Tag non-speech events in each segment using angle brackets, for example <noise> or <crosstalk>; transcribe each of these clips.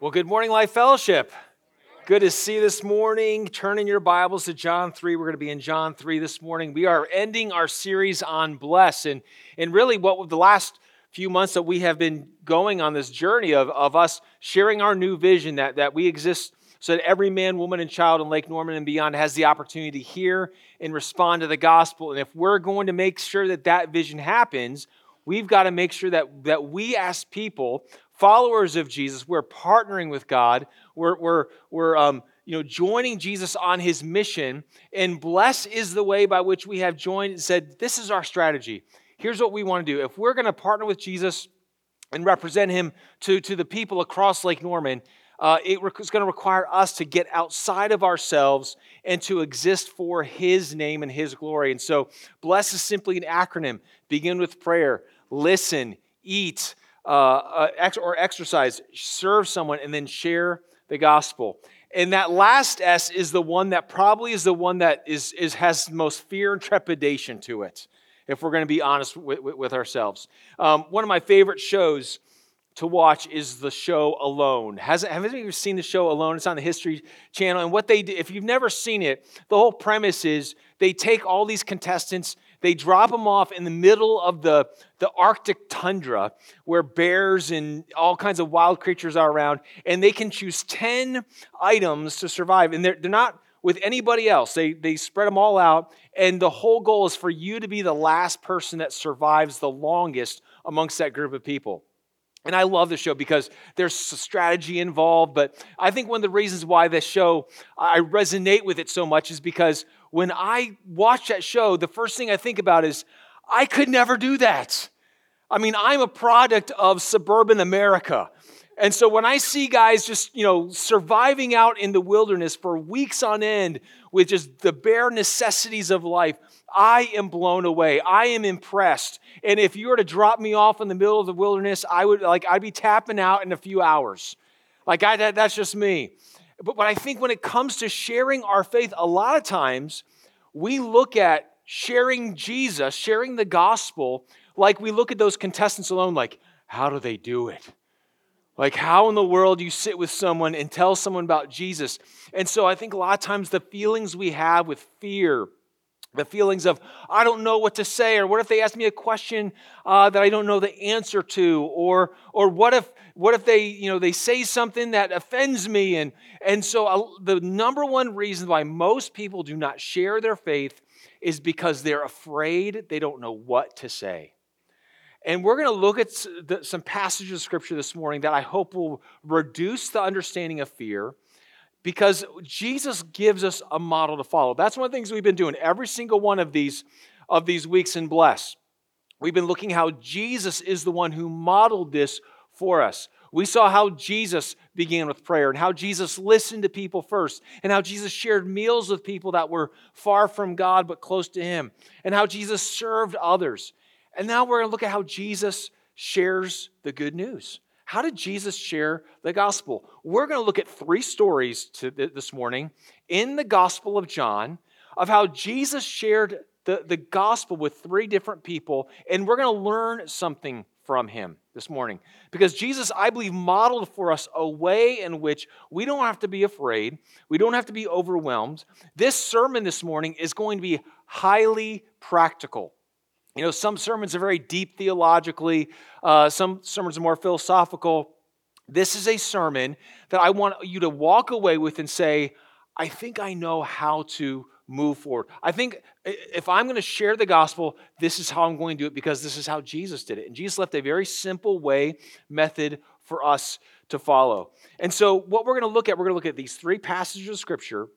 Well, good morning, Life Fellowship. Good to see you this morning. Turn in your Bibles to John 3. We're going to be in John 3 this morning. We are ending our series on bless. And, and really, what the last few months that we have been going on this journey of, of us sharing our new vision that, that we exist so that every man, woman, and child in Lake Norman and beyond has the opportunity to hear and respond to the gospel. And if we're going to make sure that that vision happens, we've got to make sure that, that we as people followers of Jesus, we're partnering with God. We're, we're, we're um, you know, joining Jesus on his mission. And bless is the way by which we have joined and said, this is our strategy. Here's what we want to do. If we're going to partner with Jesus and represent him to, to the people across Lake Norman, uh, it's going to require us to get outside of ourselves and to exist for His name and His glory. And so, bless is simply an acronym. Begin with prayer, listen, eat, uh, uh, or exercise, serve someone, and then share the gospel. And that last S is the one that probably is the one that is, is has most fear and trepidation to it, if we're going to be honest with, with, with ourselves. Um, one of my favorite shows to watch is the show Alone. Hasn't, have you seen the show Alone? It's on the History Channel. And what they do, if you've never seen it, the whole premise is they take all these contestants they drop them off in the middle of the, the Arctic tundra where bears and all kinds of wild creatures are around, and they can choose 10 items to survive. And they're, they're not with anybody else, they, they spread them all out, and the whole goal is for you to be the last person that survives the longest amongst that group of people. And I love the show because there's strategy involved. But I think one of the reasons why this show, I resonate with it so much is because when I watch that show, the first thing I think about is, I could never do that. I mean, I'm a product of suburban America. And so when I see guys just, you know, surviving out in the wilderness for weeks on end with just the bare necessities of life, I am blown away. I am impressed. And if you were to drop me off in the middle of the wilderness, I would like I'd be tapping out in a few hours. Like I, that, that's just me. But, but I think when it comes to sharing our faith, a lot of times we look at sharing Jesus, sharing the gospel, like we look at those contestants alone, like, how do they do it? Like, how in the world do you sit with someone and tell someone about Jesus? And so I think a lot of times the feelings we have with fear, the feelings of i don't know what to say or what if they ask me a question uh, that i don't know the answer to? Or or what if what if they you know they say something that offends me? And and so uh, the number one reason why most people do not share their faith is because they're afraid they don't know what to say. And we're going to look at some passages of scripture this morning that i hope will reduce the understanding of fear because Jesus gives us a model to follow. That's one of the things we've been doing every single one of these of these weeks in bless. We've been looking how Jesus is the one who modeled this for us. We saw how Jesus began with prayer and how Jesus listened to people first, and how Jesus shared meals with people that were far from God but close to Him, and how Jesus served others. And now we're going to look at how Jesus shares the good news. How did Jesus share the gospel? We're going to look at three stories this morning in the Gospel of John of how Jesus shared the, the gospel with three different people, and we're going to learn something from him this morning. Because Jesus, I believe, modeled for us a way in which we don't have to be afraid, we don't have to be overwhelmed. This sermon this morning is going to be highly practical. You know, some sermons are very deep theologically, uh, some sermons are more philosophical. This is a sermon that I want you to walk away with and say, I think I know how to move forward. I think if I'm going to share the gospel, this is how I'm going to do it because this is how Jesus did it. And Jesus left a very simple way, method for us to follow. And so, what we're going to look at, we're going to look at these three passages of scripture.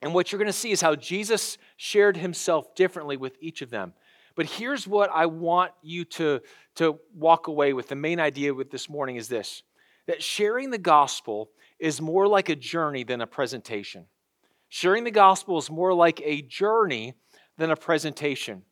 And what you're going to see is how Jesus shared himself differently with each of them. But here's what I want you to, to walk away with. The main idea with this morning is this that sharing the gospel is more like a journey than a presentation. Sharing the gospel is more like a journey than a presentation.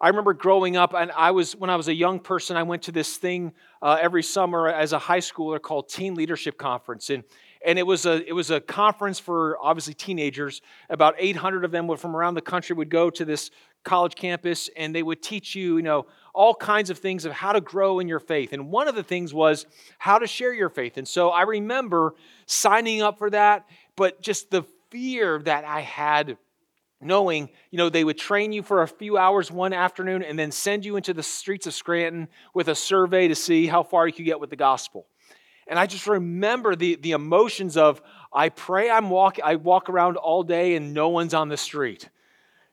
I remember growing up, and I was when I was a young person, I went to this thing uh, every summer as a high schooler called Teen Leadership Conference, and and it was a it was a conference for obviously teenagers. About 800 of them from around the country would go to this college campus, and they would teach you, you know, all kinds of things of how to grow in your faith. And one of the things was how to share your faith. And so I remember signing up for that, but just the fear that I had knowing you know they would train you for a few hours one afternoon and then send you into the streets of scranton with a survey to see how far you could get with the gospel and i just remember the, the emotions of i pray i'm walk i walk around all day and no one's on the street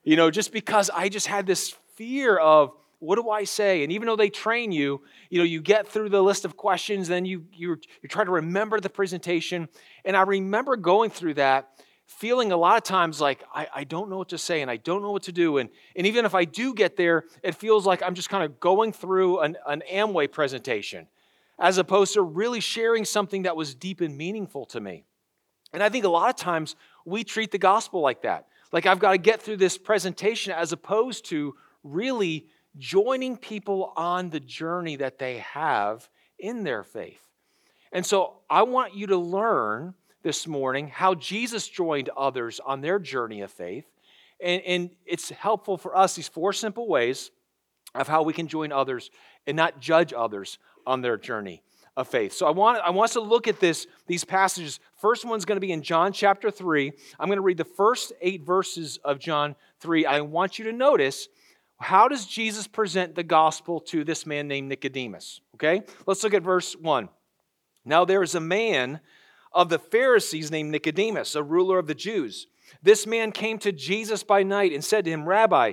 you know just because i just had this fear of what do i say and even though they train you you know you get through the list of questions then you you, you try to remember the presentation and i remember going through that feeling a lot of times like I, I don't know what to say and I don't know what to do. And, and even if I do get there, it feels like I'm just kind of going through an, an Amway presentation as opposed to really sharing something that was deep and meaningful to me. And I think a lot of times we treat the gospel like that. Like I've got to get through this presentation as opposed to really joining people on the journey that they have in their faith. And so I want you to learn this morning how Jesus joined others on their journey of faith. And, and it's helpful for us, these four simple ways of how we can join others and not judge others on their journey of faith. So I want, I want us to look at this, these passages. First one's going to be in John chapter 3. I'm going to read the first eight verses of John 3. I want you to notice how does Jesus present the gospel to this man named Nicodemus? Okay? Let's look at verse 1. Now there is a man of the Pharisees named Nicodemus, a ruler of the Jews. This man came to Jesus by night and said to him, Rabbi,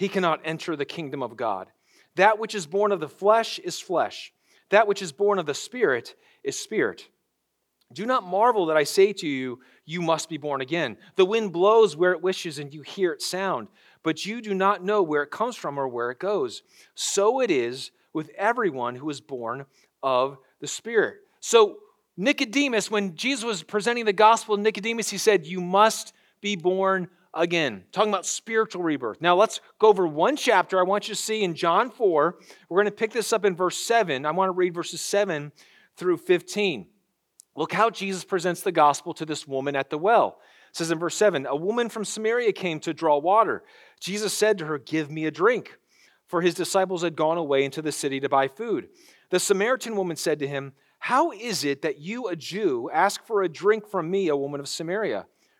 he cannot enter the kingdom of God. That which is born of the flesh is flesh, that which is born of the Spirit is spirit. Do not marvel that I say to you, You must be born again. The wind blows where it wishes, and you hear its sound, but you do not know where it comes from or where it goes. So it is with everyone who is born of the Spirit. So, Nicodemus, when Jesus was presenting the gospel to Nicodemus, he said, You must be born again. Talking about spiritual rebirth. Now let's go over one chapter. I want you to see in John 4. We're going to pick this up in verse 7. I want to read verses 7 through 15. Look how Jesus presents the gospel to this woman at the well. It says in verse 7 A woman from Samaria came to draw water. Jesus said to her, Give me a drink. For his disciples had gone away into the city to buy food. The Samaritan woman said to him, how is it that you, a Jew, ask for a drink from me, a woman of Samaria?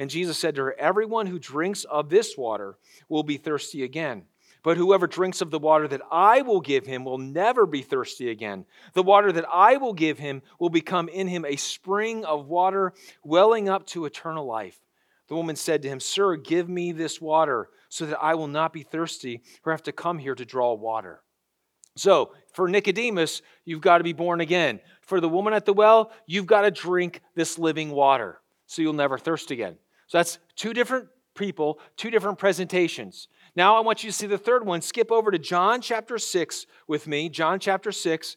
And Jesus said to her, Everyone who drinks of this water will be thirsty again. But whoever drinks of the water that I will give him will never be thirsty again. The water that I will give him will become in him a spring of water welling up to eternal life. The woman said to him, Sir, give me this water so that I will not be thirsty or have to come here to draw water. So, for Nicodemus, you've got to be born again. For the woman at the well, you've got to drink this living water so you'll never thirst again. So, that's two different people, two different presentations. Now, I want you to see the third one. Skip over to John chapter 6 with me, John chapter 6.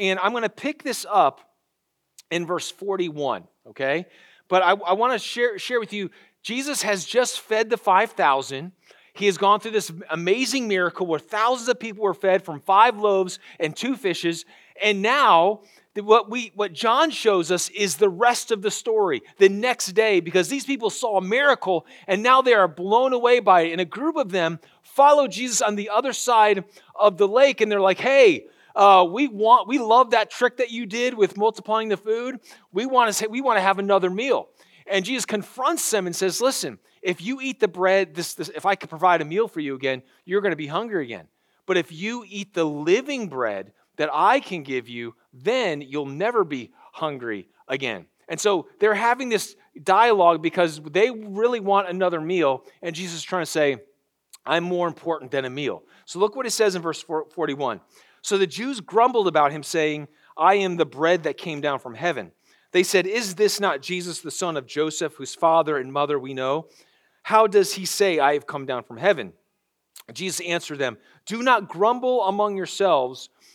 And I'm going to pick this up in verse 41, okay? But I, I want to share, share with you Jesus has just fed the 5,000. He has gone through this amazing miracle where thousands of people were fed from five loaves and two fishes. And now, what, we, what John shows us is the rest of the story the next day, because these people saw a miracle and now they are blown away by it. And a group of them follow Jesus on the other side of the lake and they're like, hey, uh, we want, we love that trick that you did with multiplying the food. We want to say, we want to have another meal. And Jesus confronts them and says, listen, if you eat the bread, this, this, if I could provide a meal for you again, you're going to be hungry again. But if you eat the living bread that I can give you, then you'll never be hungry again. And so they're having this dialogue because they really want another meal. And Jesus is trying to say, I'm more important than a meal. So look what it says in verse 41. So the Jews grumbled about him, saying, I am the bread that came down from heaven. They said, Is this not Jesus, the son of Joseph, whose father and mother we know? How does he say, I have come down from heaven? Jesus answered them, Do not grumble among yourselves.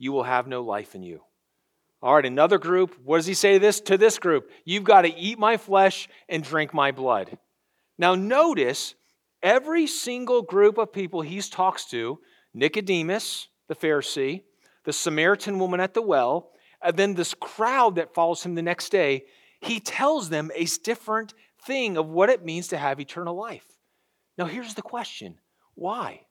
you will have no life in you. All right, another group. What does he say this to this group? You've got to eat my flesh and drink my blood. Now notice every single group of people he talks to, Nicodemus, the Pharisee, the Samaritan woman at the well, and then this crowd that follows him the next day, he tells them a different thing of what it means to have eternal life. Now here's the question. Why?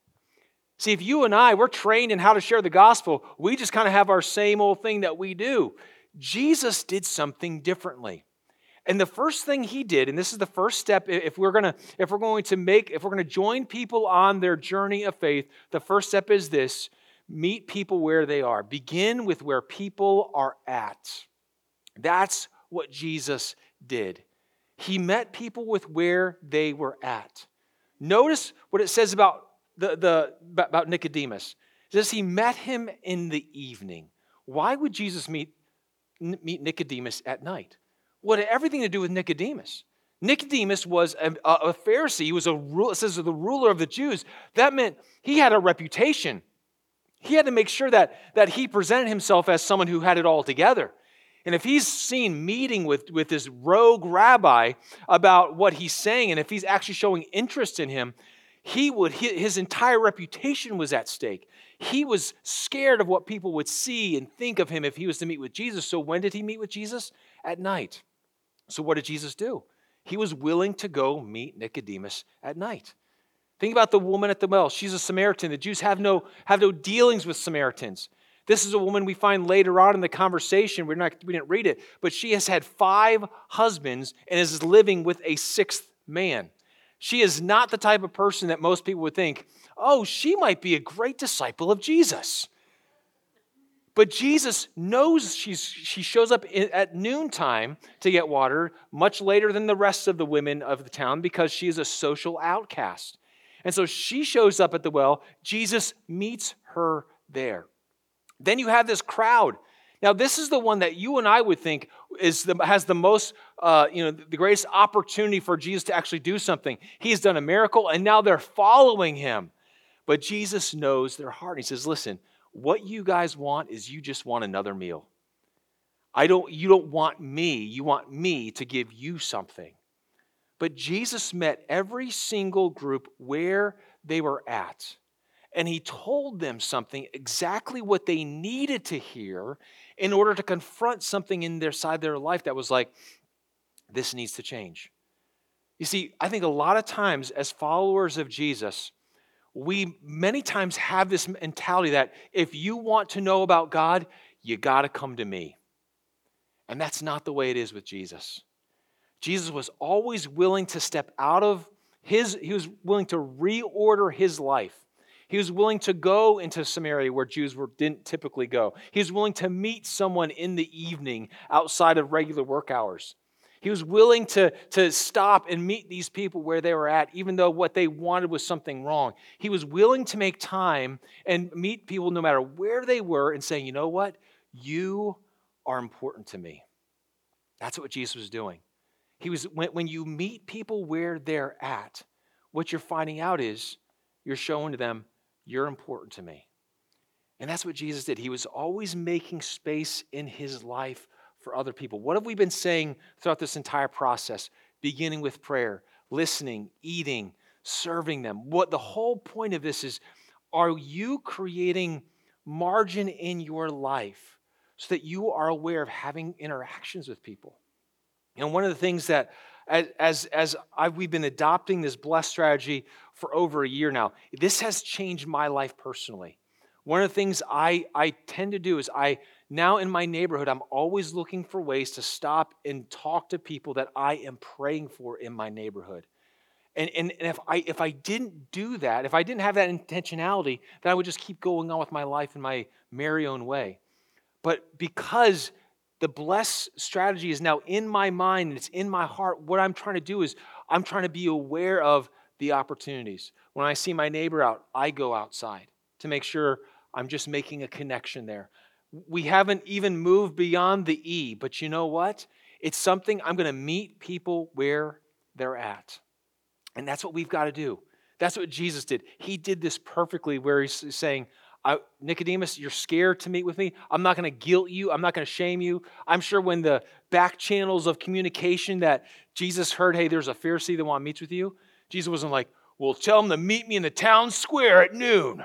See, if you and I, we're trained in how to share the gospel, we just kind of have our same old thing that we do. Jesus did something differently. And the first thing he did, and this is the first step if we're to if we're going to make if we're to join people on their journey of faith, the first step is this, meet people where they are. Begin with where people are at. That's what Jesus did. He met people with where they were at. Notice what it says about the, the, about Nicodemus. It says he met him in the evening. Why would Jesus meet, meet Nicodemus at night? What had everything to do with Nicodemus? Nicodemus was a, a Pharisee. He was a it says the ruler of the Jews. That meant he had a reputation. He had to make sure that, that he presented himself as someone who had it all together. And if he's seen meeting with, with this rogue rabbi about what he's saying, and if he's actually showing interest in him, he would his entire reputation was at stake. He was scared of what people would see and think of him if he was to meet with jesus. So when did he meet with jesus? At night. So what did jesus do? He was willing to go meet nicodemus at night. Think about the woman at the well. She's a samaritan. The jews have no have no dealings with samaritans. This is a woman we find later on in the conversation. We're not we didn't read it but she has had five husbands and is living with a sixth man she is not the type of person that most people would think, oh, she might be a great disciple of Jesus. But Jesus knows she's, she shows up at noontime to get water much later than the rest of the women of the town because she is a social outcast. And so she shows up at the well. Jesus meets her there. Then you have this crowd now, this is the one that you and I would think is the, has the most, uh, you know, the greatest opportunity for Jesus to actually do something. He's done a miracle, and now they're following him. But Jesus knows their heart. He says, "Listen, what you guys want is you just want another meal. I don't. You don't want me. You want me to give you something." But Jesus met every single group where they were at. And he told them something, exactly what they needed to hear in order to confront something in their side of their life that was like, this needs to change. You see, I think a lot of times as followers of Jesus, we many times have this mentality that if you want to know about God, you got to come to me. And that's not the way it is with Jesus. Jesus was always willing to step out of his, he was willing to reorder his life. He was willing to go into Samaria where Jews were, didn't typically go. He was willing to meet someone in the evening outside of regular work hours. He was willing to, to stop and meet these people where they were at, even though what they wanted was something wrong. He was willing to make time and meet people no matter where they were and saying, you know what? You are important to me. That's what Jesus was doing. He was when, when you meet people where they're at, what you're finding out is you're showing to them, you're important to me. And that's what Jesus did. He was always making space in his life for other people. What have we been saying throughout this entire process, beginning with prayer, listening, eating, serving them? What the whole point of this is are you creating margin in your life so that you are aware of having interactions with people? And one of the things that as, as, as I've, we've been adopting this blessed strategy for over a year now, this has changed my life personally. One of the things I, I tend to do is I now in my neighborhood, I'm always looking for ways to stop and talk to people that I am praying for in my neighborhood. And, and, and if, I, if I didn't do that, if I didn't have that intentionality, then I would just keep going on with my life in my merry own way. But because the bless strategy is now in my mind and it's in my heart, what I'm trying to do is I'm trying to be aware of the opportunities. When I see my neighbor out, I go outside to make sure I'm just making a connection there. We haven't even moved beyond the E, but you know what? It's something I'm going to meet people where they're at. And that's what we've got to do. That's what Jesus did. He did this perfectly, where he's saying, Nicodemus, you're scared to meet with me. I'm not going to guilt you. I'm not going to shame you. I'm sure when the back channels of communication that Jesus heard, hey, there's a Pharisee that wants to meet with you, Jesus wasn't like, well, tell them to meet me in the town square at noon.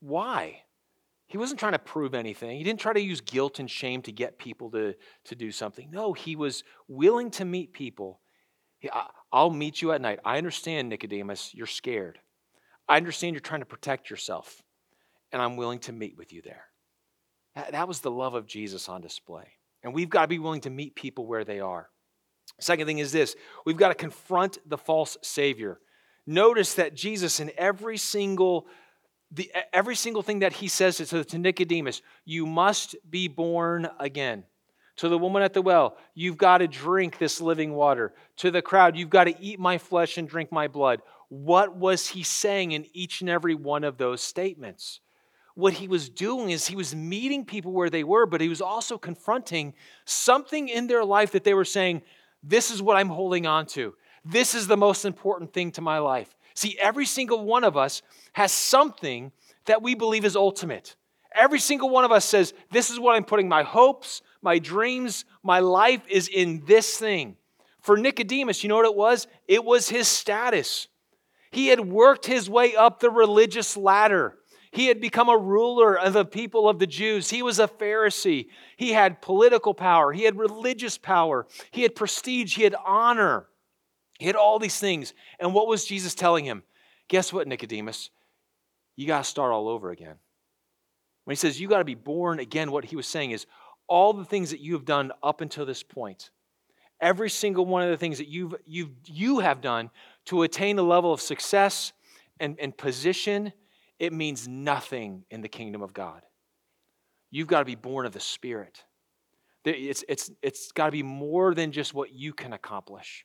Why? He wasn't trying to prove anything. He didn't try to use guilt and shame to get people to, to do something. No, he was willing to meet people. I'll meet you at night. I understand, Nicodemus, you're scared. I understand you're trying to protect yourself, and I'm willing to meet with you there. That was the love of Jesus on display. And we've got to be willing to meet people where they are. Second thing is this we've got to confront the false Savior. Notice that Jesus, in every single the, every single thing that he says to, to Nicodemus, you must be born again. To the woman at the well, you've got to drink this living water. To the crowd, you've got to eat my flesh and drink my blood. What was he saying in each and every one of those statements? What he was doing is he was meeting people where they were, but he was also confronting something in their life that they were saying, This is what I'm holding on to. This is the most important thing to my life. See, every single one of us has something that we believe is ultimate. Every single one of us says, This is what I'm putting my hopes, my dreams, my life is in this thing. For Nicodemus, you know what it was? It was his status. He had worked his way up the religious ladder. He had become a ruler of the people of the Jews. He was a Pharisee. He had political power. He had religious power. He had prestige. He had honor. He had all these things. And what was Jesus telling him? Guess what, Nicodemus? You got to start all over again. When he says you got to be born again, what he was saying is all the things that you have done up until this point, every single one of the things that you've, you've, you have done to attain a level of success and, and position, it means nothing in the kingdom of God. You've got to be born of the Spirit. It's, it's, it's got to be more than just what you can accomplish.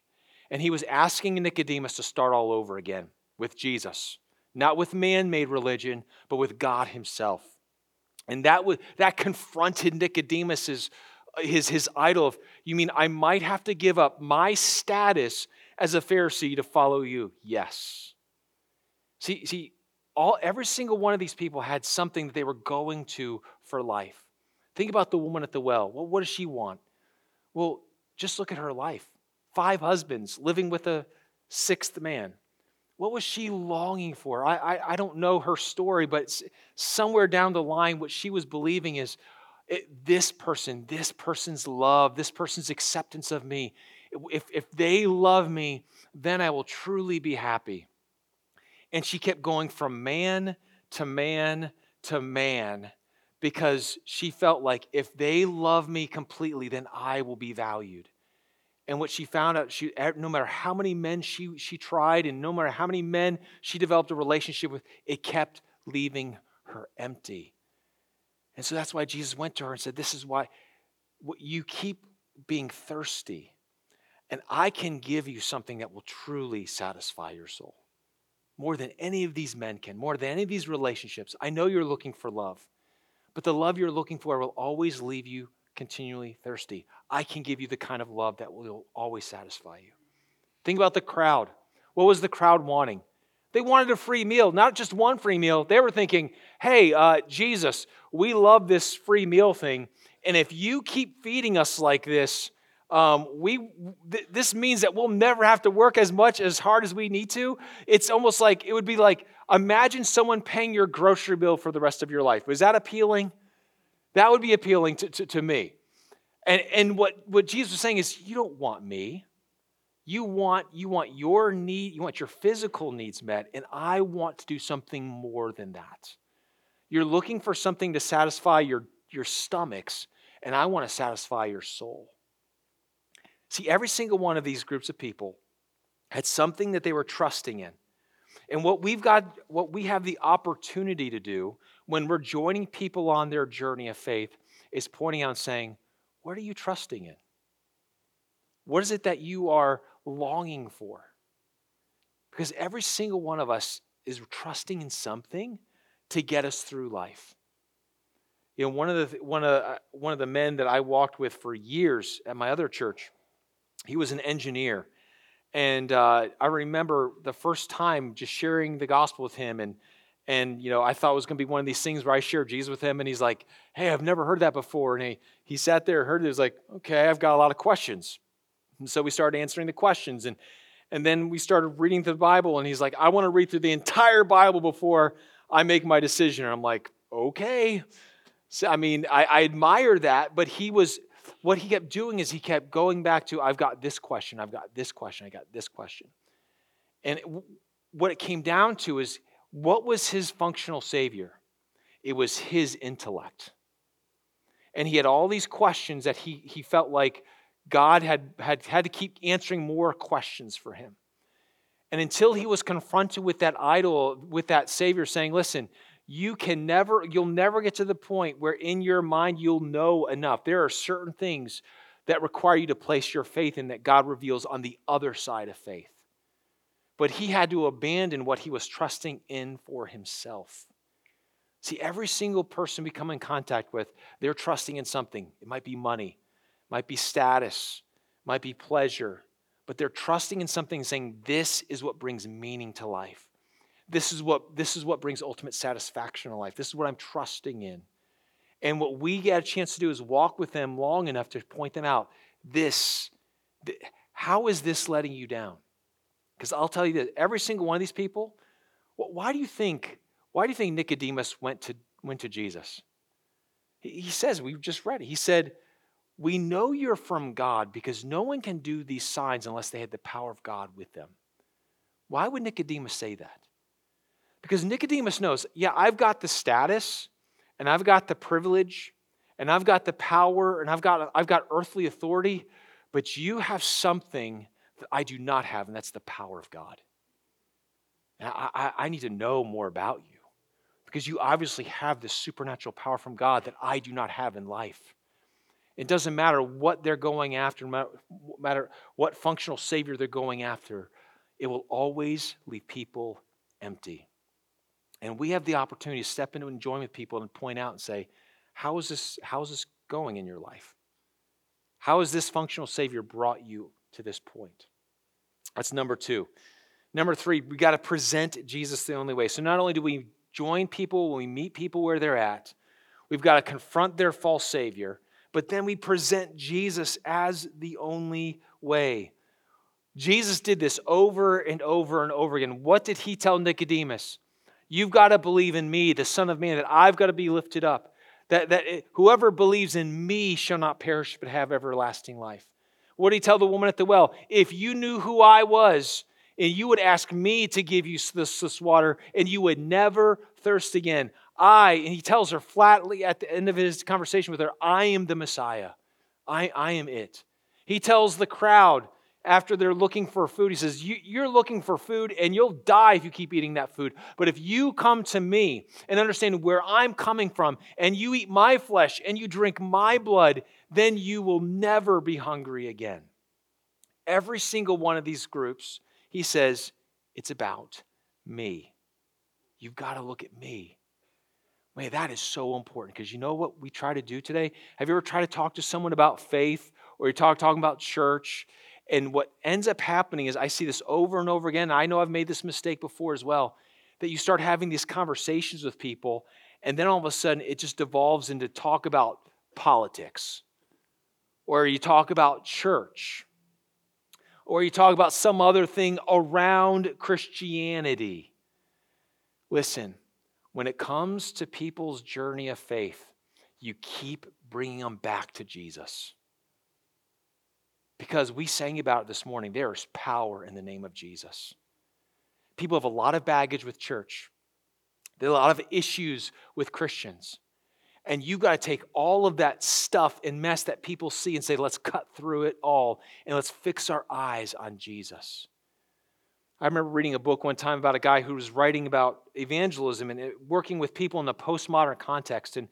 And he was asking Nicodemus to start all over again with Jesus, not with man made religion, but with God himself. And that, was, that confronted Nicodemus's his, his idol of, you mean I might have to give up my status as a Pharisee to follow you? Yes. See, see, all every single one of these people had something that they were going to for life. Think about the woman at the well. Well, what does she want? Well, just look at her life five husbands, living with a sixth man. What was she longing for? I, I, I don't know her story, but somewhere down the line, what she was believing is it, this person, this person's love, this person's acceptance of me. If, if they love me, then I will truly be happy. And she kept going from man to man to man because she felt like if they love me completely, then I will be valued. And what she found out, she, no matter how many men she, she tried and no matter how many men she developed a relationship with, it kept leaving her empty. And so that's why Jesus went to her and said, This is why you keep being thirsty, and I can give you something that will truly satisfy your soul. More than any of these men can, more than any of these relationships. I know you're looking for love, but the love you're looking for will always leave you continually thirsty. I can give you the kind of love that will always satisfy you. Think about the crowd. What was the crowd wanting? They wanted a free meal, not just one free meal. They were thinking, hey, uh, Jesus, we love this free meal thing. And if you keep feeding us like this, um, we th- this means that we'll never have to work as much as hard as we need to. It's almost like it would be like imagine someone paying your grocery bill for the rest of your life. Was that appealing? That would be appealing to, to, to me. And, and what, what Jesus was saying is, you don't want me. You want, you want your need, you want your physical needs met, and I want to do something more than that. You're looking for something to satisfy your, your stomachs, and I want to satisfy your soul. See, every single one of these groups of people had something that they were trusting in. And what we've got, what we have the opportunity to do when we're joining people on their journey of faith is pointing out and saying, What are you trusting in? What is it that you are longing for. Because every single one of us is trusting in something to get us through life. You know, one of the one of uh, one of the men that I walked with for years at my other church, he was an engineer, and uh, I remember the first time just sharing the gospel with him, and and you know I thought it was going to be one of these things where I shared Jesus with him, and he's like, "Hey, I've never heard that before," and he he sat there, heard it, was like, "Okay, I've got a lot of questions." And so we started answering the questions. And, and then we started reading the Bible. And he's like, I want to read through the entire Bible before I make my decision. And I'm like, okay. So, I mean, I, I admire that. But he was, what he kept doing is he kept going back to, I've got this question, I've got this question, I got this question. And it, what it came down to is, what was his functional savior? It was his intellect. And he had all these questions that he, he felt like God had, had had to keep answering more questions for him. And until he was confronted with that idol, with that Savior saying, Listen, you can never, you'll never get to the point where in your mind you'll know enough. There are certain things that require you to place your faith in that God reveals on the other side of faith. But he had to abandon what he was trusting in for himself. See, every single person we come in contact with, they're trusting in something. It might be money, might be status, might be pleasure, but they're trusting in something saying, This is what brings meaning to life. This is what, this is what brings ultimate satisfaction in life. This is what I'm trusting in. And what we get a chance to do is walk with them long enough to point them out. This, th- how is this letting you down? Because I'll tell you that every single one of these people, why do you think, why do you think Nicodemus went to, went to Jesus? He, he says, we've just read it. He said, we know you're from God because no one can do these signs unless they had the power of God with them. Why would Nicodemus say that? Because Nicodemus knows, yeah, I've got the status and I've got the privilege and I've got the power and I've got, I've got earthly authority, but you have something that I do not have, and that's the power of God. And I, I, I need to know more about you because you obviously have this supernatural power from God that I do not have in life. It doesn't matter what they're going after, no matter what functional savior they're going after, it will always leave people empty. And we have the opportunity to step into join with people and point out and say, how is this, how is this going in your life? How has this functional Savior brought you to this point? That's number two. Number three, we got to present Jesus the only way. So not only do we join people when we meet people where they're at, we've got to confront their false Savior but then we present Jesus as the only way. Jesus did this over and over and over again. What did he tell Nicodemus? You've got to believe in me, the Son of Man, that I've got to be lifted up. That, that whoever believes in me shall not perish but have everlasting life. What did he tell the woman at the well? If you knew who I was, and you would ask me to give you this, this water, and you would never thirst again. I, and he tells her flatly at the end of his conversation with her, I am the Messiah. I, I am it. He tells the crowd after they're looking for food, he says, You're looking for food and you'll die if you keep eating that food. But if you come to me and understand where I'm coming from, and you eat my flesh and you drink my blood, then you will never be hungry again. Every single one of these groups, he says, It's about me. You've got to look at me. Man, that is so important because you know what we try to do today? Have you ever tried to talk to someone about faith or you talk talking about church? And what ends up happening is I see this over and over again. I know I've made this mistake before as well. That you start having these conversations with people, and then all of a sudden it just devolves into talk about politics, or you talk about church, or you talk about some other thing around Christianity. Listen, when it comes to people's journey of faith, you keep bringing them back to Jesus. Because we sang about it this morning, there is power in the name of Jesus. People have a lot of baggage with church, there are a lot of issues with Christians. And you got to take all of that stuff and mess that people see and say, let's cut through it all and let's fix our eyes on Jesus. I remember reading a book one time about a guy who was writing about evangelism and working with people in the postmodern context. And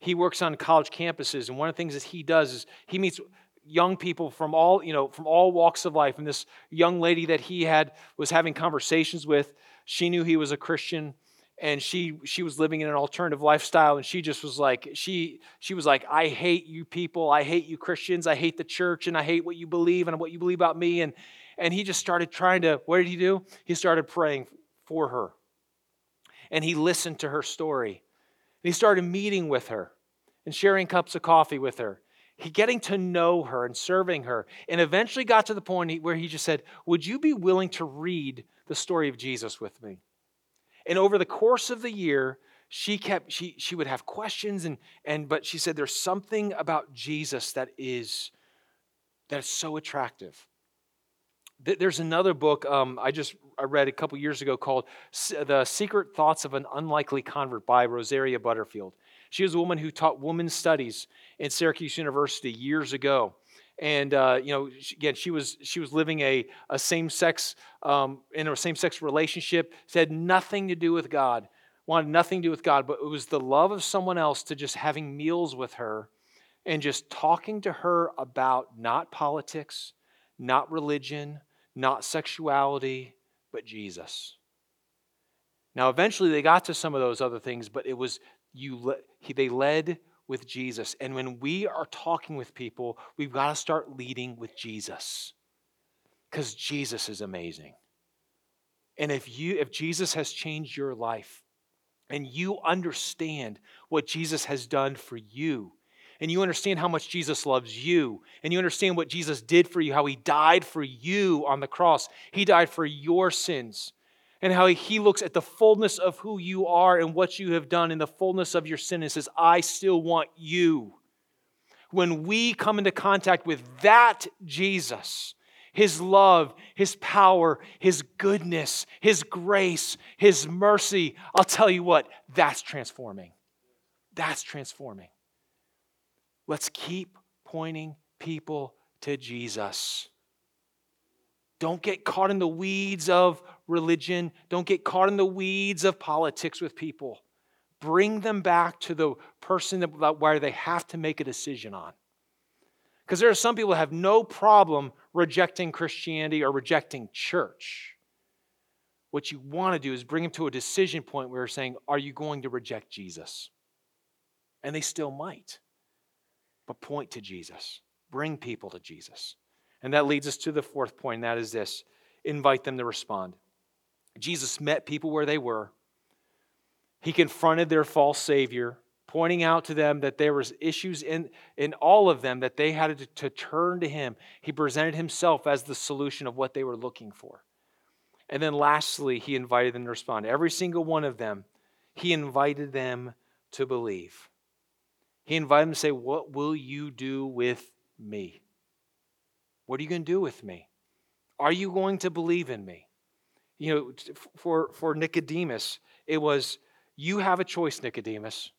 he works on college campuses. And one of the things that he does is he meets young people from all, you know, from all walks of life. And this young lady that he had was having conversations with, she knew he was a Christian and she she was living in an alternative lifestyle and she just was like she she was like i hate you people i hate you christians i hate the church and i hate what you believe and what you believe about me and and he just started trying to, what did he do? He started praying for her. And he listened to her story. and he started meeting with her and sharing cups of coffee with her. He getting to know her and serving her. And eventually got to the point where he just said, Would you be willing to read the story of Jesus with me? And over the course of the year, she kept she she would have questions and and but she said there's something about Jesus that is that is so attractive there's another book um, I just I read a couple years ago called "The Secret Thoughts of an Unlikely Convert" by Rosaria Butterfield. She was a woman who taught women's studies in Syracuse University years ago, and uh, you know, again, she was she was living a, a same sex um, in a same sex relationship. It had nothing to do with God, wanted nothing to do with God, but it was the love of someone else to just having meals with her, and just talking to her about not politics, not religion not sexuality, but Jesus. Now, eventually they got to some of those other things, but it was you. He, They led with Jesus, and when we are talking with people, we've got to start leading with Jesus, because Jesus is amazing. And if you, if Jesus has changed your life, and you understand what Jesus has done for you, and you understand how much Jesus loves you, and you understand what Jesus did for you, how he died for you on the cross. He died for your sins, and how he looks at the fullness of who you are and what you have done in the fullness of your sin and says, I still want you. When we come into contact with that Jesus, his love, His power, His goodness, His grace, His mercy. I'll tell you what, that's transforming. That's transforming. Let's keep pointing people to Jesus. Don't get caught in the weeds of religion. Don't get caught in the weeds of politics with people. Bring them back to the person that, where they have to make a decision on. Because there are some people have no problem rejecting Christianity or rejecting church. What you want to do is bring them to a decision point where you're saying, Are you going to reject Jesus? And they still might but point to Jesus. Bring people to Jesus. And that leads us to the fourth point, and that is this invite them to respond. Jesus met people where they were. He confronted their false Savior, pointing out to them that there was issues in, in all of them that they had to, to turn to Him. He presented Himself as the solution of what they were looking for. And then lastly, He invited them to respond. Every single one of them, He invited them to believe. He invited them to say, What will you do with me? What are you going to do with me? Are you going to believe in me? You know, for, for Nicodemus, it was, You have a choice, Nicodemus.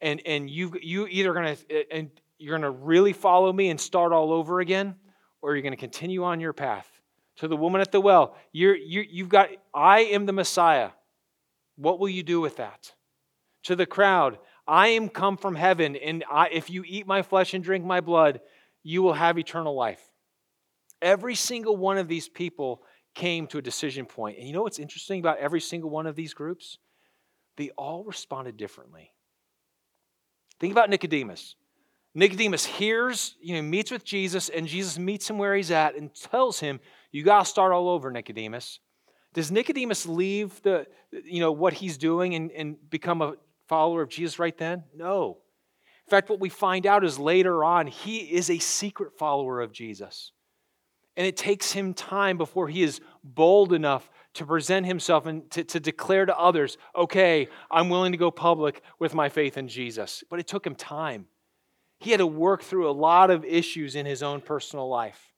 And, and you, you either going to, and you're going to really follow me and start all over again, or you're going to continue on your path. To the woman at the well, you're, you, you've got, I am the Messiah. What will you do with that? To the crowd, I am come from heaven, and I, if you eat my flesh and drink my blood, you will have eternal life. Every single one of these people came to a decision point. And you know what's interesting about every single one of these groups? They all responded differently. Think about Nicodemus. Nicodemus hears, you know, meets with Jesus, and Jesus meets him where he's at and tells him, You got to start all over, Nicodemus. Does Nicodemus leave the, you know, what he's doing and, and become a follower of Jesus right then? No. In fact, what we find out is later on, he is a secret follower of Jesus. And it takes him time before he is bold enough to present himself and to, to declare to others, okay, I'm willing to go public with my faith in Jesus. But it took him time. He had to work through a lot of issues in his own personal life.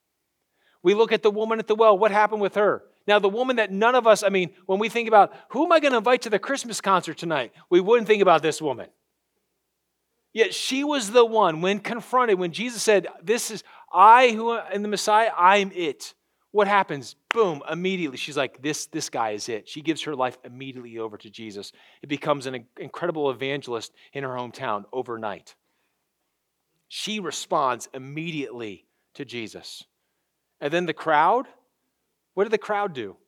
We look at the woman at the well. What happened with her? Now, the woman that none of us, I mean, when we think about who am I going to invite to the Christmas concert tonight, we wouldn't think about this woman. Yet she was the one, when confronted, when Jesus said, This is I who am the Messiah, I'm it. What happens? Boom, immediately. She's like, This, this guy is it. She gives her life immediately over to Jesus. It becomes an incredible evangelist in her hometown overnight. She responds immediately to Jesus. And then the crowd, what did the crowd do?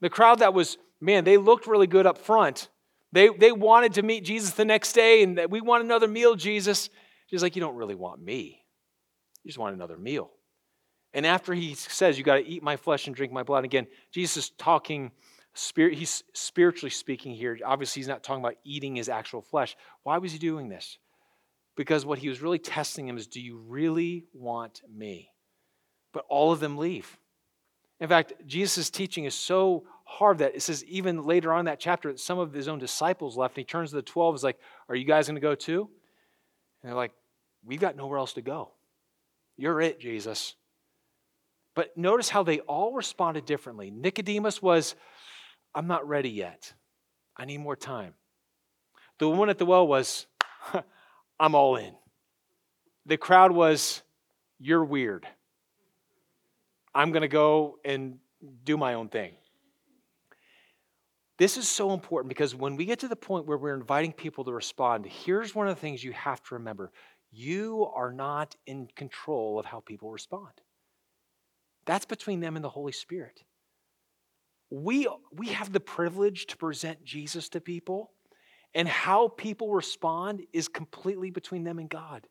The crowd that was, man, they looked really good up front. They, they wanted to meet Jesus the next day and we want another meal, Jesus. She's like, You don't really want me. You just want another meal. And after he says, You got to eat my flesh and drink my blood, again, Jesus is talking, spirit, he's spiritually speaking here. Obviously, he's not talking about eating his actual flesh. Why was he doing this? Because what he was really testing him is, Do you really want me? But all of them leave. In fact, Jesus' teaching is so hard that it says even later on that chapter that some of his own disciples left. And he turns to the 12 and is like, Are you guys going to go too? And they're like, We've got nowhere else to go. You're it, Jesus. But notice how they all responded differently. Nicodemus was, I'm not ready yet. I need more time. The woman at the well was, <laughs> I'm all in. The crowd was, You're weird. I'm going to go and do my own thing. This is so important because when we get to the point where we're inviting people to respond, here's one of the things you have to remember you are not in control of how people respond. That's between them and the Holy Spirit. We, we have the privilege to present Jesus to people, and how people respond is completely between them and God.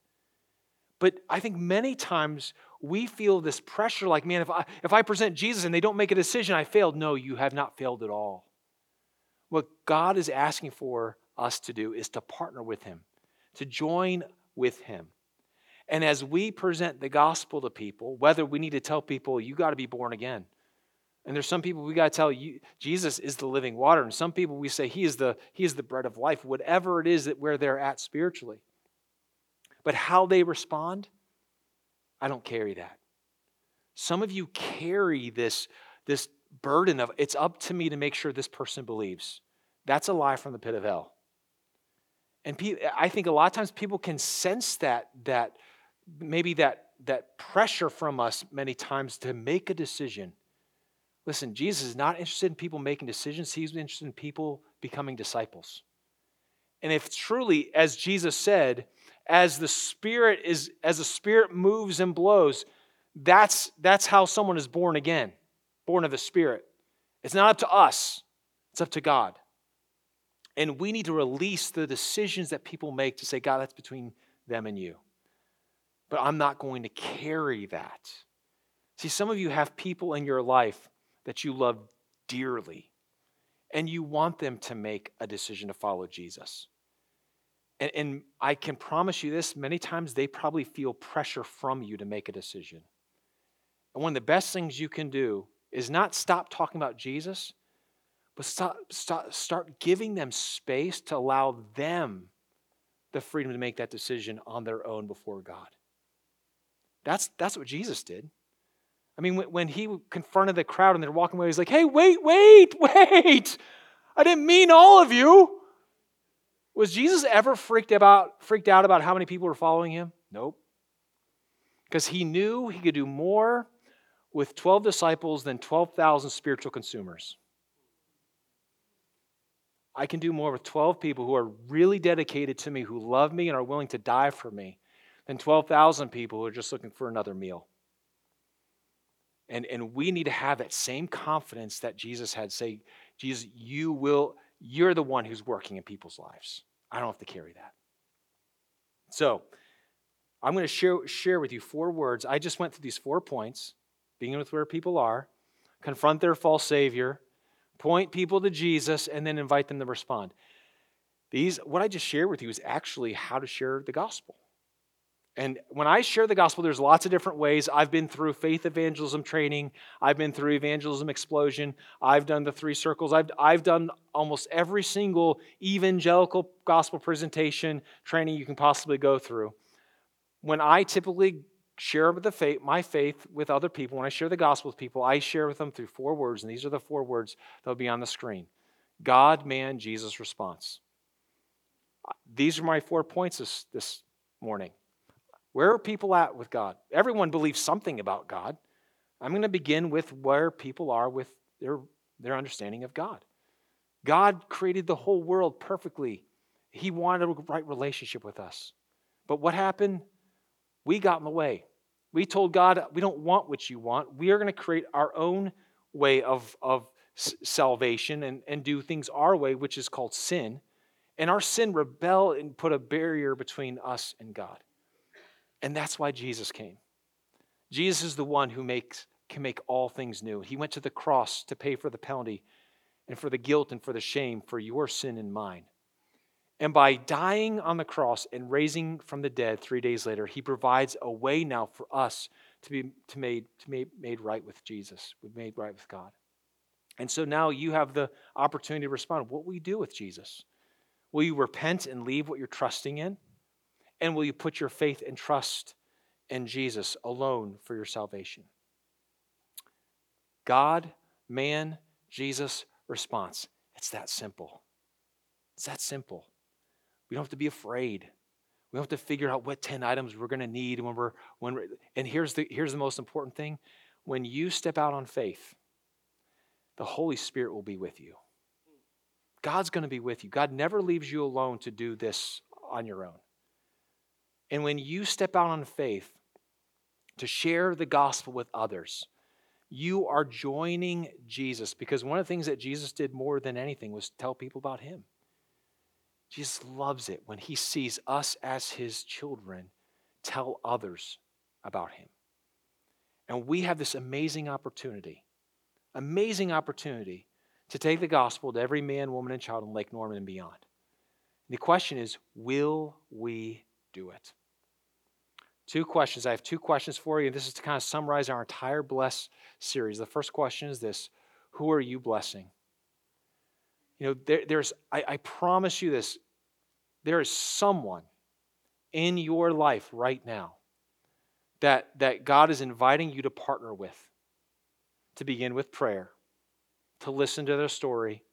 But I think many times we feel this pressure like, man, if I, if I present Jesus and they don't make a decision, I failed. No, you have not failed at all. What God is asking for us to do is to partner with Him, to join with Him. And as we present the gospel to people, whether we need to tell people, you got to be born again. And there's some people we got to tell you Jesus is the living water. And some people we say he is the, he is the bread of life, whatever it is that where they're at spiritually. But how they respond, I don't carry that. Some of you carry this, this burden of it's up to me to make sure this person believes. That's a lie from the pit of hell. And I think a lot of times people can sense that, that maybe that, that pressure from us many times to make a decision. Listen, Jesus is not interested in people making decisions, He's interested in people becoming disciples. And if truly, as Jesus said, as the Spirit is, as the Spirit moves and blows, that's, that's how someone is born again, born of the Spirit. It's not up to us, it's up to God. And we need to release the decisions that people make to say, God, that's between them and you. But I'm not going to carry that. See, some of you have people in your life that you love dearly, and you want them to make a decision to follow Jesus. And, and, I can promise you this many times they probably feel pressure from you to make a decision. And one of the best things you can do is not stop talking about Jesus, but stop, start, start giving them space to allow them the freedom to make that decision on their own before God. That's, that's what Jesus did. I mean, when, when he confronted the crowd and they're walking away, he's like, hey, wait, wait, <laughs> wait. I didn't mean all of you. Was Jesus ever freaked, about, freaked out about how many people were following him? Nope. because he knew he could do more with 12 disciples than 12,000 spiritual consumers. I can do more with 12 people who are really dedicated to me, who love me and are willing to die for me, than 12,000 people who are just looking for another meal. And, and we need to have that same confidence that Jesus had. Say, Jesus, you will, you're the one who's working in people's lives. I don't have to carry that. So, I'm going to share, share with you four words. I just went through these four points, beginning with where people are, confront their false Savior, point people to Jesus, and then invite them to respond. These, what I just shared with you is actually how to share the gospel. And when I share the gospel, there's lots of different ways. I've been through faith evangelism training. I've been through evangelism explosion. I've done the three circles. I've, I've done almost every single evangelical gospel presentation training you can possibly go through. When I typically share the faith, my faith with other people, when I share the gospel with people, I share with them through four words, and these are the four words that will be on the screen God, man, Jesus, response. These are my four points this, this morning. Where are people at with God? Everyone believes something about God. I'm going to begin with where people are with their, their understanding of God. God created the whole world perfectly. He wanted a right relationship with us. But what happened? We got in the way. We told God, we don't want what you want. We are going to create our own way of, of salvation and, and do things our way, which is called sin. And our sin rebelled and put a barrier between us and God. And that's why Jesus came. Jesus is the one who makes, can make all things new. He went to the cross to pay for the penalty and for the guilt and for the shame for your sin and mine. And by dying on the cross and raising from the dead three days later, he provides a way now for us to be to made, to be made right with Jesus, made right with God. And so now you have the opportunity to respond. What will you do with Jesus? Will you repent and leave what you're trusting in? And will you put your faith and trust in Jesus alone for your salvation? God, man, Jesus, response. It's that simple. It's that simple. We don't have to be afraid. We don't have to figure out what 10 items we're going to need when we're when we're, and here's the here's the most important thing. When you step out on faith, the Holy Spirit will be with you. God's going to be with you. God never leaves you alone to do this on your own. And when you step out on faith to share the gospel with others, you are joining Jesus because one of the things that Jesus did more than anything was tell people about him. Jesus loves it when he sees us as his children tell others about him. And we have this amazing opportunity, amazing opportunity to take the gospel to every man, woman, and child in Lake Norman and beyond. And the question is will we do it? Two questions. I have two questions for you. This is to kind of summarize our entire Bless series. The first question is this Who are you blessing? You know, there, there's, I, I promise you this, there is someone in your life right now that, that God is inviting you to partner with, to begin with prayer, to listen to their story,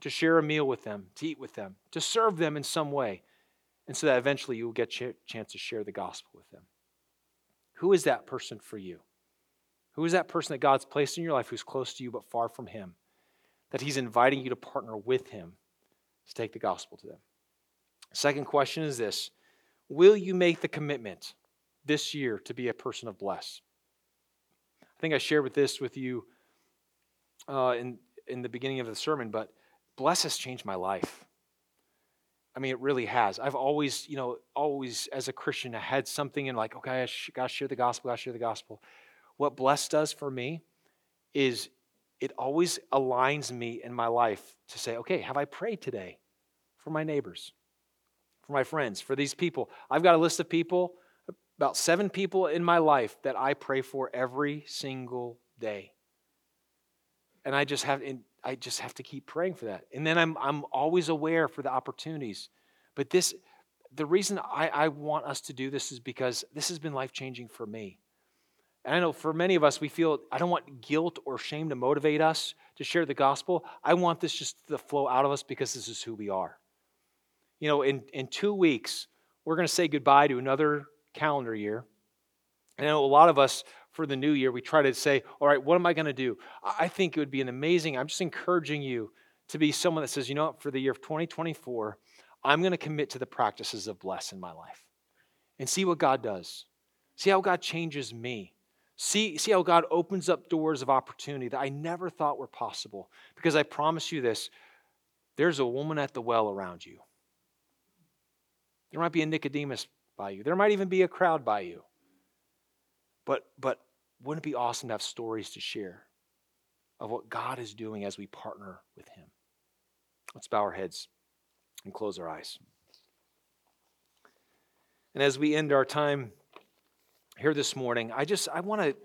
to share a meal with them, to eat with them, to serve them in some way, and so that eventually you will get a chance to share the gospel with them. Who is that person for you? Who is that person that God's placed in your life who's close to you but far from Him? That He's inviting you to partner with Him to take the gospel to them. Second question is this Will you make the commitment this year to be a person of bless? I think I shared with this with you uh, in, in the beginning of the sermon, but bless has changed my life. I mean, it really has. I've always, you know, always as a Christian, I had something in like, okay, I got to share the gospel, got to share the gospel. What blessed does for me is it always aligns me in my life to say, okay, have I prayed today for my neighbors, for my friends, for these people? I've got a list of people, about seven people in my life that I pray for every single day. And I just have, I just have to keep praying for that. And then I'm, I'm always aware for the opportunities. But this, the reason I, I want us to do this is because this has been life changing for me. And I know for many of us, we feel I don't want guilt or shame to motivate us to share the gospel. I want this just to flow out of us because this is who we are. You know, in, in two weeks, we're going to say goodbye to another calendar year. I know a lot of us for the new year, we try to say, all right, what am I going to do? I think it would be an amazing, I'm just encouraging you to be someone that says, you know what, for the year of 2024, I'm going to commit to the practices of bless in my life and see what God does. See how God changes me. See, see how God opens up doors of opportunity that I never thought were possible. Because I promise you this there's a woman at the well around you. There might be a Nicodemus by you, there might even be a crowd by you. But, but wouldn't it be awesome to have stories to share of what God is doing as we partner with Him? Let's bow our heads and close our eyes. And as we end our time here this morning, I just I want to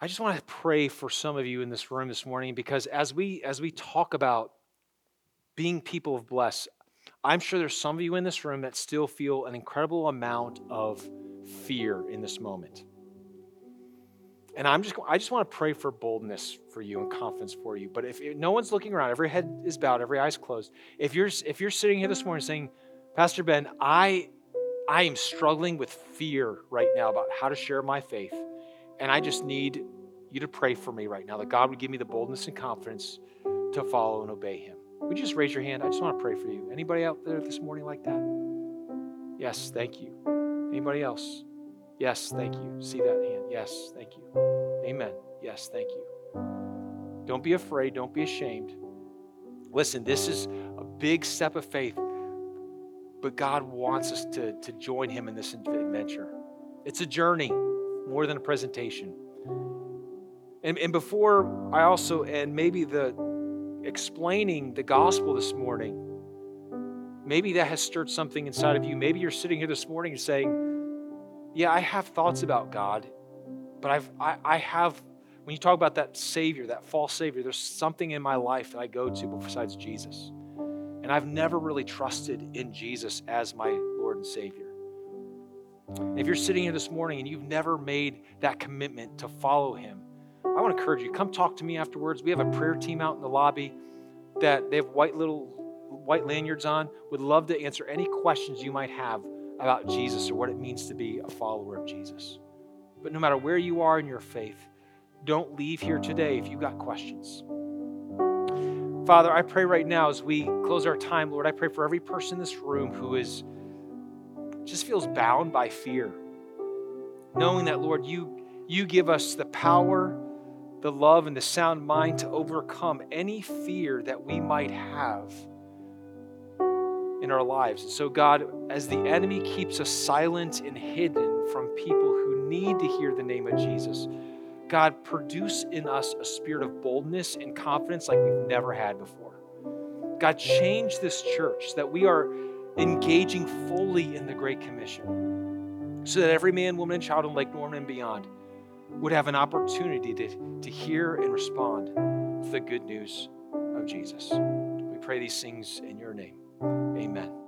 I just want to pray for some of you in this room this morning because as we as we talk about being people of bless, I'm sure there's some of you in this room that still feel an incredible amount of fear in this moment. And I'm just I just want to pray for boldness for you and confidence for you. But if no one's looking around, every head is bowed, every eye's closed. If you're if you're sitting here this morning saying, Pastor Ben, I I am struggling with fear right now about how to share my faith, and I just need you to pray for me right now that God would give me the boldness and confidence to follow and obey Him. Would you just raise your hand? I just want to pray for you. Anybody out there this morning like that? Yes, thank you. Anybody else? Yes, thank you. See that hand? Yes, thank you. Amen. Yes, thank you. Don't be afraid. Don't be ashamed. Listen, this is a big step of faith, but God wants us to, to join Him in this adventure. It's a journey more than a presentation. And, and before I also end, maybe the explaining the gospel this morning, maybe that has stirred something inside of you. Maybe you're sitting here this morning and saying, yeah, I have thoughts about God, but I've, I, I have, when you talk about that Savior, that false Savior, there's something in my life that I go to besides Jesus. And I've never really trusted in Jesus as my Lord and Savior. If you're sitting here this morning and you've never made that commitment to follow Him, I want to encourage you. Come talk to me afterwards. We have a prayer team out in the lobby that they have white little white lanyards on. Would love to answer any questions you might have about Jesus or what it means to be a follower of Jesus. But no matter where you are in your faith, don't leave here today if you've got questions. Father, I pray right now as we close our time, Lord, I pray for every person in this room who is just feels bound by fear. Knowing that, Lord, you you give us the power, the love, and the sound mind to overcome any fear that we might have in our lives. And so, God, as the enemy keeps us silent and hidden from people who need to hear the name of Jesus, God, produce in us a spirit of boldness and confidence like we've never had before. God, change this church that we are engaging fully in the Great Commission so that every man, woman, and child in Lake Norman and beyond would have an opportunity to, to hear and respond to the good news of Jesus. We pray these things in your name. Amen.